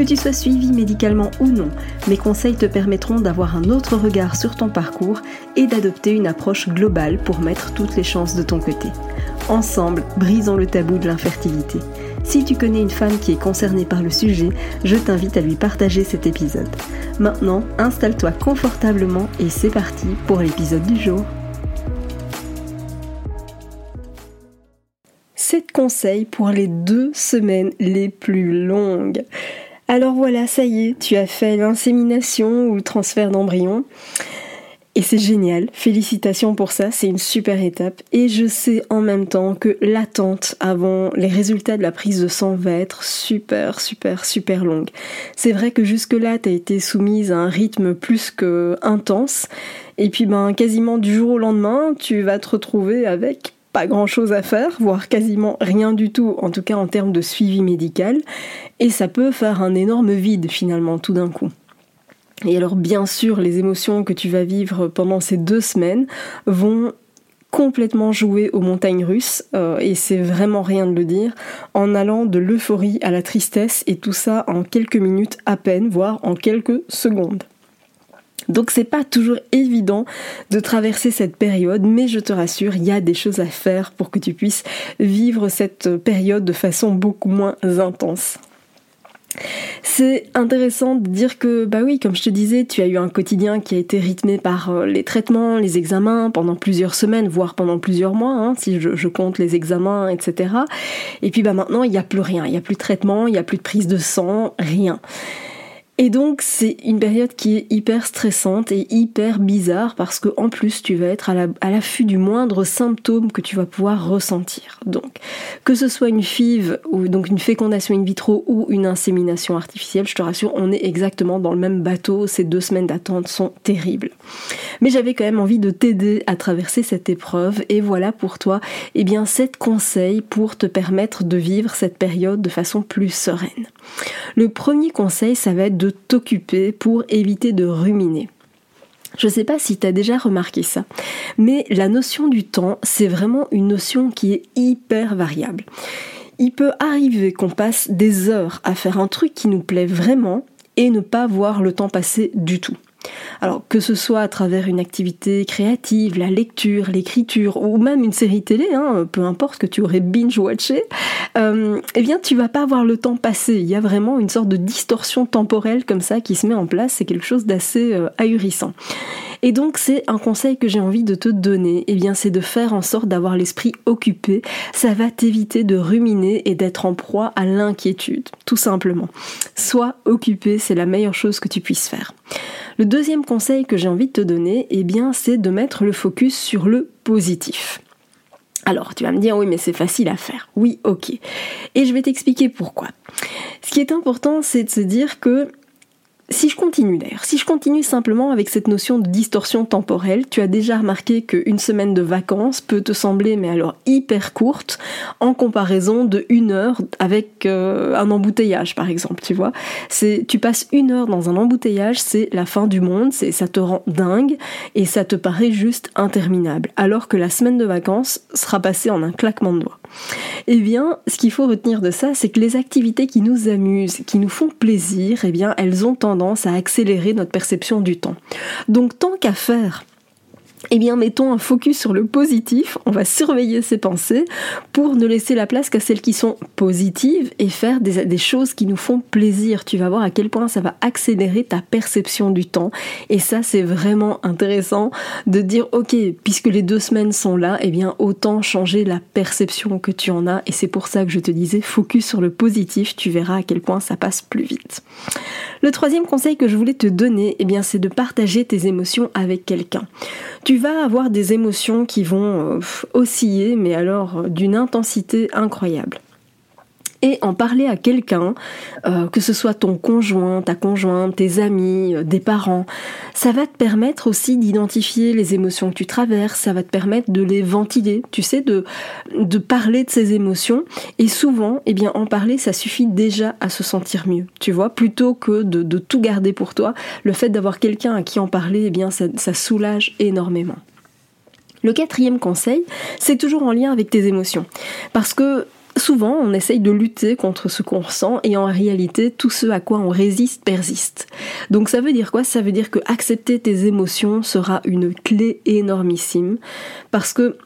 Que tu sois suivi médicalement ou non, mes conseils te permettront d'avoir un autre regard sur ton parcours et d'adopter une approche globale pour mettre toutes les chances de ton côté. Ensemble, brisons le tabou de l'infertilité. Si tu connais une femme qui est concernée par le sujet, je t'invite à lui partager cet épisode. Maintenant, installe-toi confortablement et c'est parti pour l'épisode du jour. 7 conseils pour les deux semaines les plus longues. Alors voilà, ça y est, tu as fait l'insémination ou le transfert d'embryon. Et c'est génial, félicitations pour ça, c'est une super étape. Et je sais en même temps que l'attente avant les résultats de la prise de sang va être super, super, super longue. C'est vrai que jusque-là, tu as été soumise à un rythme plus que intense. Et puis ben quasiment du jour au lendemain, tu vas te retrouver avec pas grand chose à faire, voire quasiment rien du tout, en tout cas en termes de suivi médical, et ça peut faire un énorme vide finalement tout d'un coup. Et alors bien sûr, les émotions que tu vas vivre pendant ces deux semaines vont complètement jouer aux montagnes russes, euh, et c'est vraiment rien de le dire, en allant de l'euphorie à la tristesse, et tout ça en quelques minutes à peine, voire en quelques secondes. Donc c'est pas toujours évident de traverser cette période, mais je te rassure, il y a des choses à faire pour que tu puisses vivre cette période de façon beaucoup moins intense. C'est intéressant de dire que, bah oui, comme je te disais, tu as eu un quotidien qui a été rythmé par euh, les traitements, les examens pendant plusieurs semaines, voire pendant plusieurs mois, hein, si je, compte les examens, etc. Et puis bah maintenant, il n'y a plus rien, il n'y a plus de traitement, il n'y a plus de prise de sang, rien. Et donc c'est une période qui est hyper stressante et hyper bizarre parce que en plus tu vas être à l'affût du moindre symptôme que tu vas pouvoir ressentir. Donc que ce soit une FIV ou donc une fécondation in vitro ou une insémination artificielle, je te rassure, on est exactement dans le même bateau. Ces deux semaines d'attente sont terribles. Mais j'avais quand même envie de t'aider à traverser cette épreuve et voilà pour toi, eh bien, sept conseils pour te permettre de vivre cette période de façon plus sereine. Le premier conseil, ça va être de t'occuper pour éviter de ruminer. Je ne sais pas si tu as déjà remarqué ça, mais la notion du temps, c'est vraiment une notion qui est hyper variable. Il peut arriver qu'on passe des heures à faire un truc qui nous plaît vraiment et ne pas voir le temps passer du tout. Alors que ce soit à travers une activité créative, la lecture, l'écriture ou même une série télé, hein, peu importe que tu aurais binge-watché, euh, eh bien tu vas pas voir le temps passer. Il y a vraiment une sorte de distorsion temporelle comme ça qui se met en place. C'est quelque chose d'assez euh, ahurissant. Et donc c'est un conseil que j'ai envie de te donner, eh bien c'est de faire en sorte d'avoir l'esprit occupé. Ça va t'éviter de ruminer et d'être en proie à l'inquiétude, tout simplement. Sois occupé, c'est la meilleure chose que tu puisses faire. Le deuxième conseil que j'ai envie de te donner, eh bien c'est de mettre le focus sur le positif. Alors, tu vas me dire, oui, mais c'est facile à faire. Oui, ok. Et je vais t'expliquer pourquoi. Ce qui est important, c'est de se dire que si je continue d'ailleurs, si je continue simplement avec cette notion de distorsion temporelle, tu as déjà remarqué qu'une semaine de vacances peut te sembler, mais alors hyper courte, en comparaison de une heure avec euh, un embouteillage par exemple, tu vois. C'est, tu passes une heure dans un embouteillage, c'est la fin du monde, c'est, ça te rend dingue et ça te paraît juste interminable, alors que la semaine de vacances sera passée en un claquement de doigts. Eh bien, ce qu'il faut retenir de ça, c'est que les activités qui nous amusent, qui nous font plaisir, eh bien, elles ont tendance à accélérer notre perception du temps. Donc, tant qu'à faire, eh bien, mettons un focus sur le positif, on va surveiller ses pensées pour ne laisser la place qu'à celles qui sont positives et faire des, choses qui nous font plaisir. Tu vas voir à quel point ça va accélérer ta perception du temps. Et ça, c'est vraiment intéressant de dire, ok, puisque les deux semaines sont là, eh bien, autant changer la perception que tu en as. Et c'est pour ça que je te disais, focus sur le positif, tu verras à quel point ça passe plus vite. Le troisième conseil que je voulais te donner, eh bien, c'est de partager tes émotions avec quelqu'un tu vas avoir des émotions qui vont euh, osciller, mais alors euh, d'une intensité incroyable. Et en parler à quelqu'un, euh, que ce soit ton conjoint, ta conjointe, tes amis, euh, des parents, ça va te permettre aussi d'identifier les émotions que tu traverses, ça va te permettre de les ventiler, tu sais, de, de parler de ces émotions. Et souvent, eh bien, en parler, ça suffit déjà à se sentir mieux, tu vois, plutôt que de, tout garder pour toi. Le fait d'avoir quelqu'un à qui en parler, eh bien, ça, ça soulage énormément. Le quatrième conseil, c'est toujours en lien avec tes émotions. Parce que souvent, on essaye de lutter contre ce qu'on ressent et en réalité, tout ce à quoi on résiste persiste. Donc ça veut dire quoi? Ça veut dire que accepter tes émotions sera une clé énormissime parce que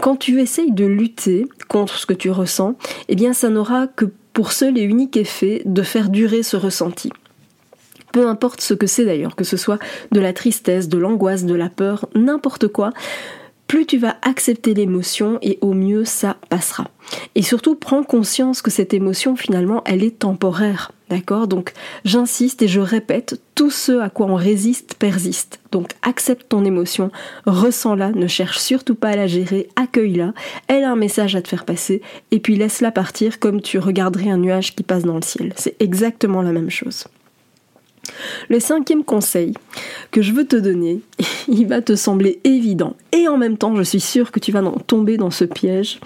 quand tu essayes de lutter contre ce que tu ressens, eh bien ça n'aura que pour seul et unique effet de faire durer ce ressenti peu importe ce que c'est d'ailleurs, que ce soit de la tristesse, de l'angoisse, de la peur, n'importe quoi, plus tu vas accepter l'émotion et au mieux ça passera. Et surtout, prends conscience que cette émotion finalement, elle est temporaire. D'accord? Donc j'insiste et je répète, tout ce à quoi on résiste persiste. Donc accepte ton émotion, ressens-la, ne cherche surtout pas à la gérer, accueille-la, elle a un message à te faire passer, et puis laisse-la partir comme tu regarderais un nuage qui passe dans le ciel. C'est exactement la même chose. Le cinquième conseil que je veux te donner, il va te sembler évident et en même temps je suis sûre que tu vas tomber dans ce piège.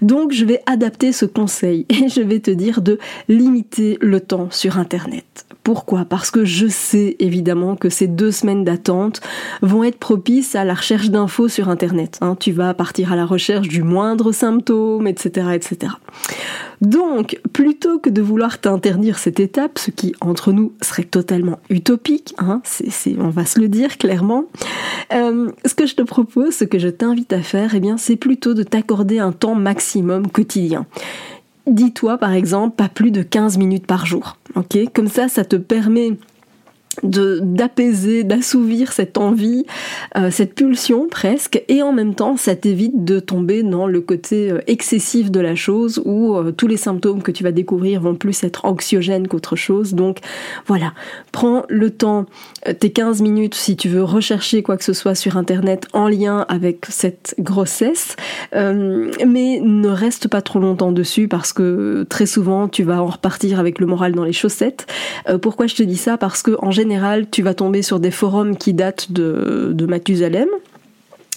Donc je vais adapter ce conseil et je vais te dire de limiter le temps sur Internet. Pourquoi? Parce que je sais évidemment que ces deux semaines d'attente vont être propices à la recherche d'infos sur Internet. Hein. tu vas partir à la recherche du moindre symptôme, etc. etc. Donc, plutôt que de vouloir t'interdire cette étape, ce qui entre nous serait totalement utopique, hein, on va se le dire clairement, euh, ce que je te propose, ce que je t'invite à faire, eh bien, c'est plutôt de t'accorder un temps maximum quotidien. Dis-toi par exemple pas plus de 15 minutes par jour. ok? Comme ça, ça te permet de d'apaiser, d'assouvir cette envie, euh, cette pulsion presque, et en même temps ça t'évite de tomber dans le côté euh, excessif de la chose où euh, tous les symptômes que tu vas découvrir vont plus être anxiogènes qu'autre chose. Donc voilà, prends le temps, tes 15 minutes si tu veux rechercher quoi que ce soit sur internet en lien avec cette grossesse, mais ne reste pas trop longtemps dessus parce que très souvent tu vas en repartir avec le moral dans les chaussettes. pourquoi je te dis ça? Parce que en général, tu vas tomber sur des forums qui datent de, de Mathusalem,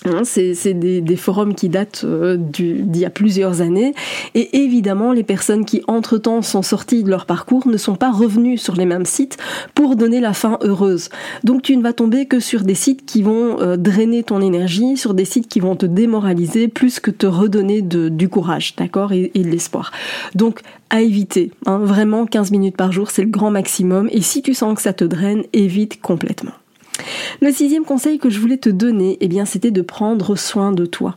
Hein, c'est des, forums qui datent euh, d'il y a plusieurs années. Et évidemment, les personnes qui, entre-temps, sont sorties de leur parcours ne sont pas revenues sur les mêmes sites pour donner la fin heureuse. Donc tu ne vas tomber que sur des sites qui vont euh, drainer ton énergie, sur des sites qui vont te démoraliser plus que te redonner du courage, d'accord, et, de l'espoir. Donc à éviter, hein, vraiment 15 minutes par jour, c'est le grand maximum. Et si tu sens que ça te draine, évite complètement. Le sixième conseil que je voulais te donner, eh bien, c'était de prendre soin de toi.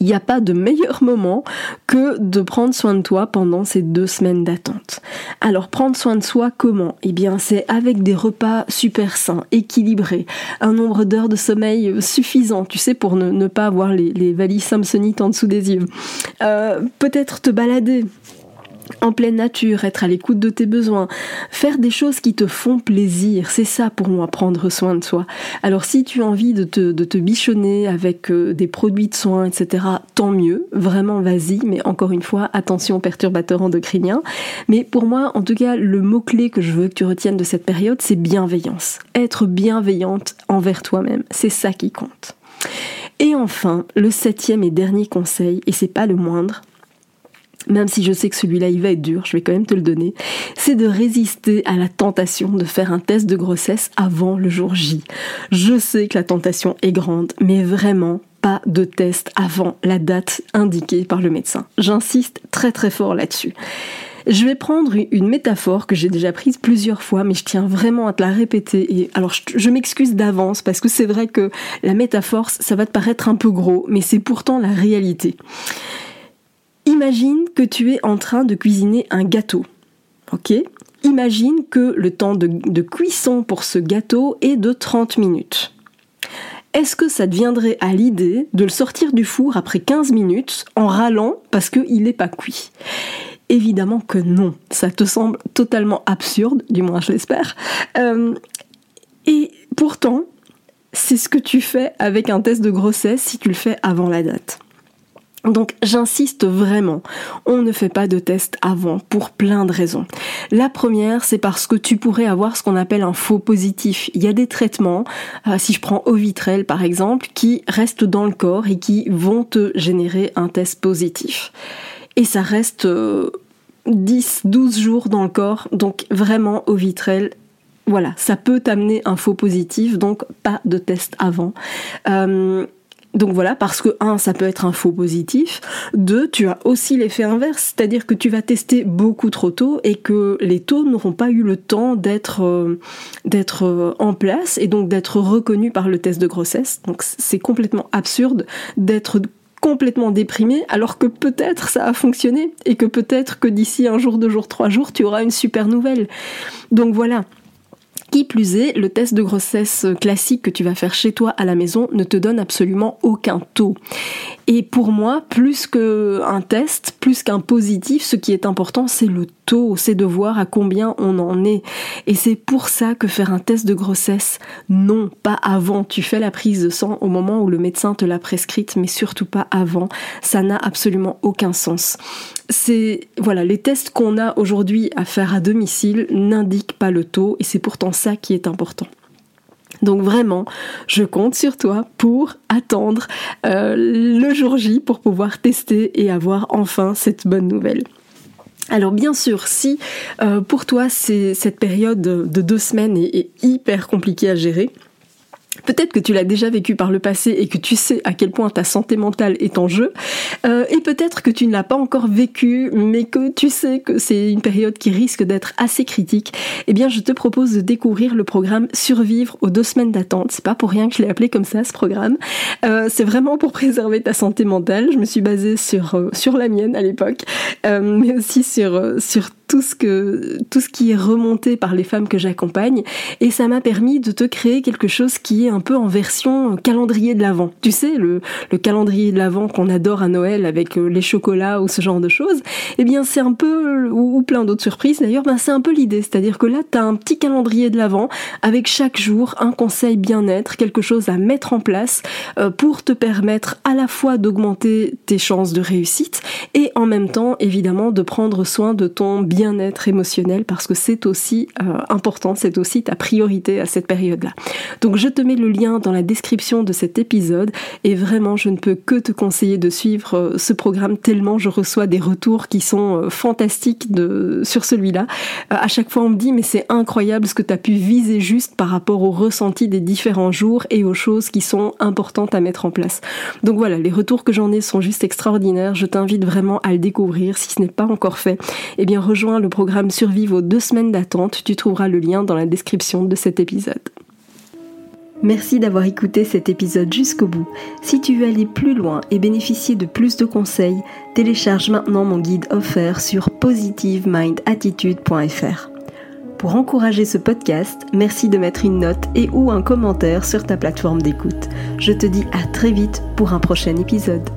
Il n'y a pas de meilleur moment que de prendre soin de toi pendant ces deux semaines d'attente. Alors prendre soin de soi comment? Eh bien c'est avec des repas super sains, équilibrés, un nombre d'heures de sommeil suffisant, tu sais, pour ne, pas avoir les, valises samsonites en dessous des yeux. Euh, peut-être te balader, en pleine nature, être à l'écoute de tes besoins, faire des choses qui te font plaisir, c'est ça pour moi, prendre soin de soi. Alors si tu as envie de te, bichonner avec euh, des produits de soins, etc., tant mieux, vraiment vas-y, mais encore une fois, attention perturbateur endocrinien. Mais pour moi, en tout cas, le mot-clé que je veux que tu retiennes de cette période, c'est bienveillance. Être bienveillante envers toi-même, c'est ça qui compte. Et enfin, le septième et dernier conseil, et c'est pas le moindre, même si je sais que celui-là il va être dur, je vais quand même te le donner, c'est de résister à la tentation de faire un test de grossesse avant le jour J. Je sais que la tentation est grande, mais vraiment pas de test avant la date indiquée par le médecin. J'insiste très très fort là-dessus. Je vais prendre une métaphore que j'ai déjà prise plusieurs fois, mais je tiens vraiment à te la répéter. Et alors, je, je m'excuse d'avance parce que c'est vrai que la métaphore, ça va te paraître un peu gros, mais c'est pourtant la réalité. Imagine que tu es en train de cuisiner un gâteau. Ok? Imagine que le temps de, cuisson pour ce gâteau est de 30 minutes. Est-ce que ça te viendrait à l'idée de le sortir du four après 15 minutes en râlant parce qu'il n'est pas cuit? Évidemment que non, ça te semble totalement absurde, du moins je l'espère. Euh, et pourtant, c'est ce que tu fais avec un test de grossesse si tu le fais avant la date. Donc j'insiste vraiment, on ne fait pas de test avant pour plein de raisons. La première, c'est parce que tu pourrais avoir ce qu'on appelle un faux positif. Il y a des traitements, euh, si je prends Ovitrel par exemple, qui restent dans le corps et qui vont te générer un test positif. Et ça reste 10, euh, 12 jours dans le corps, donc vraiment Ovitrel voilà, ça peut t'amener un faux positif, donc pas de test avant. Euh, donc voilà, parce que un, ça peut être un faux positif. Deux, tu as aussi l'effet inverse, c'est-à-dire que tu vas tester beaucoup trop tôt et que les taux n'auront pas eu le temps d'être euh, d'être euh, en place et donc d'être reconnus par le test de grossesse. Donc c'est complètement absurde d'être complètement déprimé alors que peut-être ça a fonctionné et que peut-être que d'ici un jour, deux jours, trois jours, tu auras une super nouvelle. Donc voilà. Qui plus est, le test de grossesse classique que tu vas faire chez toi à la maison ne te donne absolument aucun taux. Et pour moi, plus qu'un test, plus qu'un positif, ce qui est important, c'est le taux, c'est de voir à combien on en est. Et c'est pour ça que faire un test de grossesse, non, pas avant. Tu fais la prise de sang au moment où le médecin te l'a prescrite, mais surtout pas avant. Ça n'a absolument aucun sens. C'est, voilà, les tests qu'on a aujourd'hui à faire à domicile n'indiquent pas le taux et c'est pourtant ça qui est important. Donc vraiment, je compte sur toi pour attendre euh, le jour J pour pouvoir tester et avoir enfin cette bonne nouvelle. Alors bien sûr, si euh, pour toi cette période de deux semaines est hyper compliquée à gérer, Peut-être que tu l'as déjà vécu par le passé et que tu sais à quel point ta santé mentale est en jeu. Euh, et peut-être que tu ne l'as pas encore vécu, mais que tu sais que c'est une période qui risque d'être assez critique. Eh bien, je te propose de découvrir le programme Survivre aux deux semaines d'attente. C'est pas pour rien que je l'ai appelé comme ça, ce programme. Euh, c'est vraiment pour préserver ta santé mentale. Je me suis basée sur, euh, sur la mienne à l'époque, mais aussi sur, sur tout ce que tout ce qui est remonté par les femmes que j'accompagne et ça m'a permis de te créer quelque chose qui est un peu en version calendrier de l'avant. Tu sais le, le calendrier de l'avant qu'on adore à Noël avec euh, les chocolats ou ce genre de choses. Eh bien c'est un peu ou, plein d'autres surprises d'ailleurs, ben c'est un peu l'idée, c'est-à-dire que là tu as un petit calendrier de l'avant avec chaque jour un conseil bien-être, quelque chose à mettre en place euh, pour te permettre à la fois d'augmenter tes chances de réussite et en même temps évidemment de prendre soin de ton bien bien-être émotionnel parce que c'est aussi euh, important, c'est aussi ta priorité à cette période-là. Donc je te mets le lien dans la description de cet épisode et vraiment je ne peux que te conseiller de suivre euh, ce programme tellement je reçois des retours qui sont euh, fantastiques de, sur celui-là. à chaque fois on me dit mais c'est incroyable ce que tu as pu viser juste par rapport au ressenti des différents jours et aux choses qui sont importantes à mettre en place. Donc voilà, les retours que j'en ai sont juste extraordinaires. Je t'invite vraiment à le découvrir si ce n'est pas encore fait. Eh bien le programme Survivre aux deux semaines d'attente, tu trouveras le lien dans la description de cet épisode. Merci d'avoir écouté cet épisode jusqu'au bout. Si tu veux aller plus loin et bénéficier de plus de conseils, télécharge maintenant mon guide offert sur positivemindattitude.fr. Pour encourager ce podcast, merci de mettre une note et ou un commentaire sur ta plateforme d'écoute. Je te dis à très vite pour un prochain épisode.